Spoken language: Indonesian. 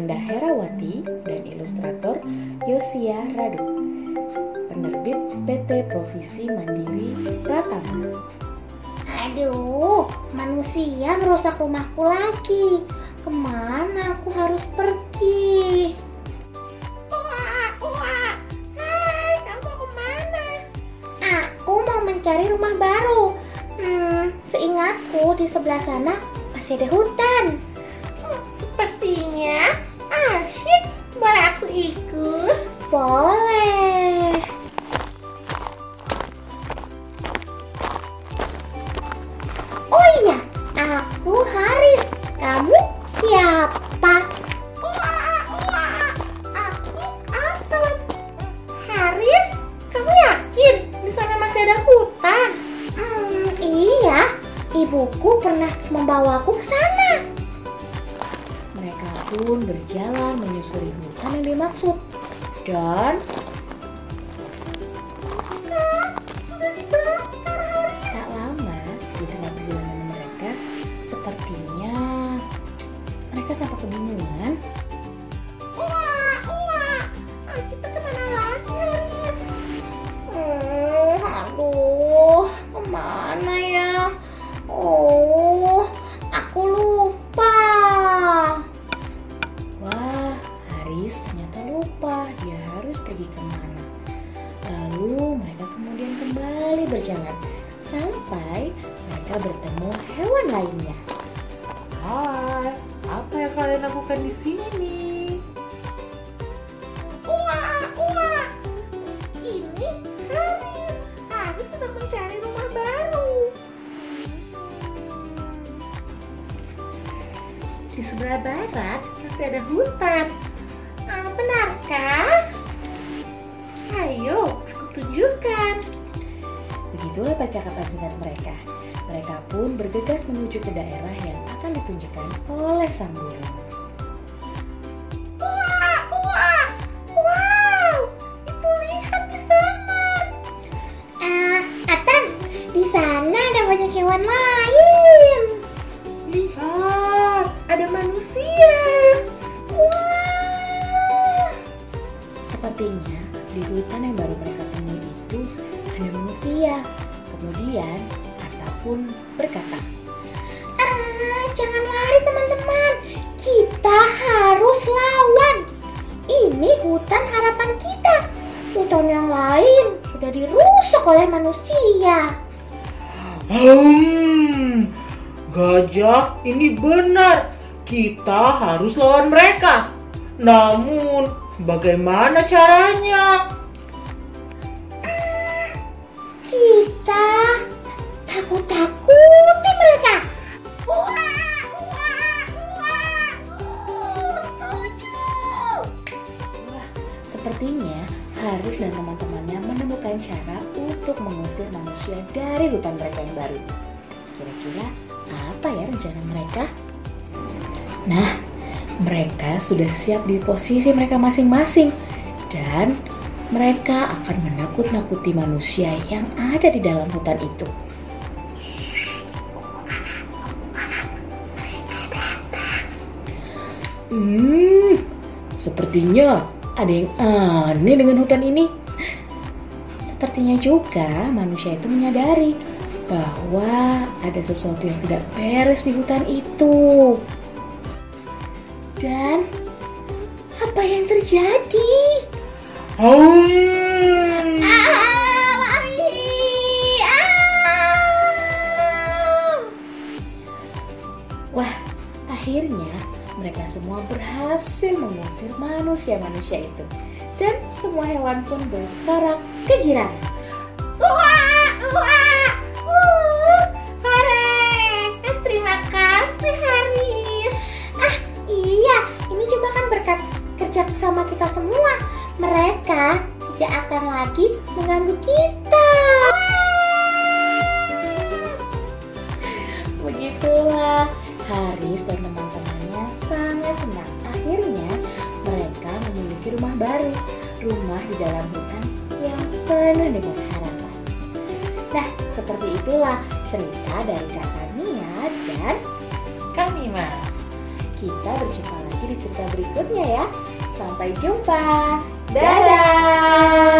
Kanda Herawati dan ilustrator Yosia Radu. Penerbit PT Provisi Mandiri Pratama. Aduh, manusia merusak rumahku lagi. Ke mana aku harus pergi? Wah, wah. Hai, kamu ke mana? Aku mau mencari rumah baru. Hmm, seingatku di sebelah sana masih ada hutan. Hmm, sepertinya asyik. Boleh aku ikut? Boleh. Ibuku pernah membawaku ke sana. Mereka pun berjalan menyusuri hutan yang dimaksud. Dan kembali berjalan sampai mereka bertemu hewan lainnya. Hai, apa yang kalian lakukan di sini? Wah, wah. Ini Haris. Haris sedang mencari rumah baru. Di sebelah barat masih ada hutan. Ah, benarkah? Ayo, aku tunjukkan. Begitulah percakapan singkat mereka. Mereka pun bergegas menuju ke daerah yang akan ditunjukkan oleh sang burung. Manusia. Kemudian Arta pun berkata, ah, jangan lari teman-teman. Kita harus lawan. Ini hutan harapan kita. Hutan yang lain sudah dirusak oleh manusia. Hmm, gajah ini benar. Kita harus lawan mereka. Namun, bagaimana caranya? Sepertinya Haris dan teman-temannya menemukan cara untuk mengusir manusia dari hutan mereka yang baru. Kira-kira apa ya rencana mereka? Nah, mereka sudah siap di posisi mereka masing-masing dan mereka akan menakut-nakuti manusia yang ada di dalam hutan itu. Hmm, sepertinya ada yang aneh dengan hutan ini. Sepertinya juga manusia itu menyadari bahwa ada sesuatu yang tidak beres di hutan itu. Dan apa yang terjadi? Hmm, Ah, lari. Ah. Wah, akhirnya mereka semua berhasil mengusir manusia-manusia itu. Dan semua hewan pun bersorak kegirangan. Wah, wah. Uh, hore. Eh, Terima kasih, Haris. Ah, iya. Ini juga kan berkat kerja sama kita semua. Mereka tidak akan lagi mengganggu kita. Rumah baru, rumah di dalam hutan yang penuh dengan harapan. Nah, seperti itulah cerita dari Kak Tania dan Kang Mima. kita berjumpa lagi di cerita berikutnya ya. Sampai jumpa. Dadah!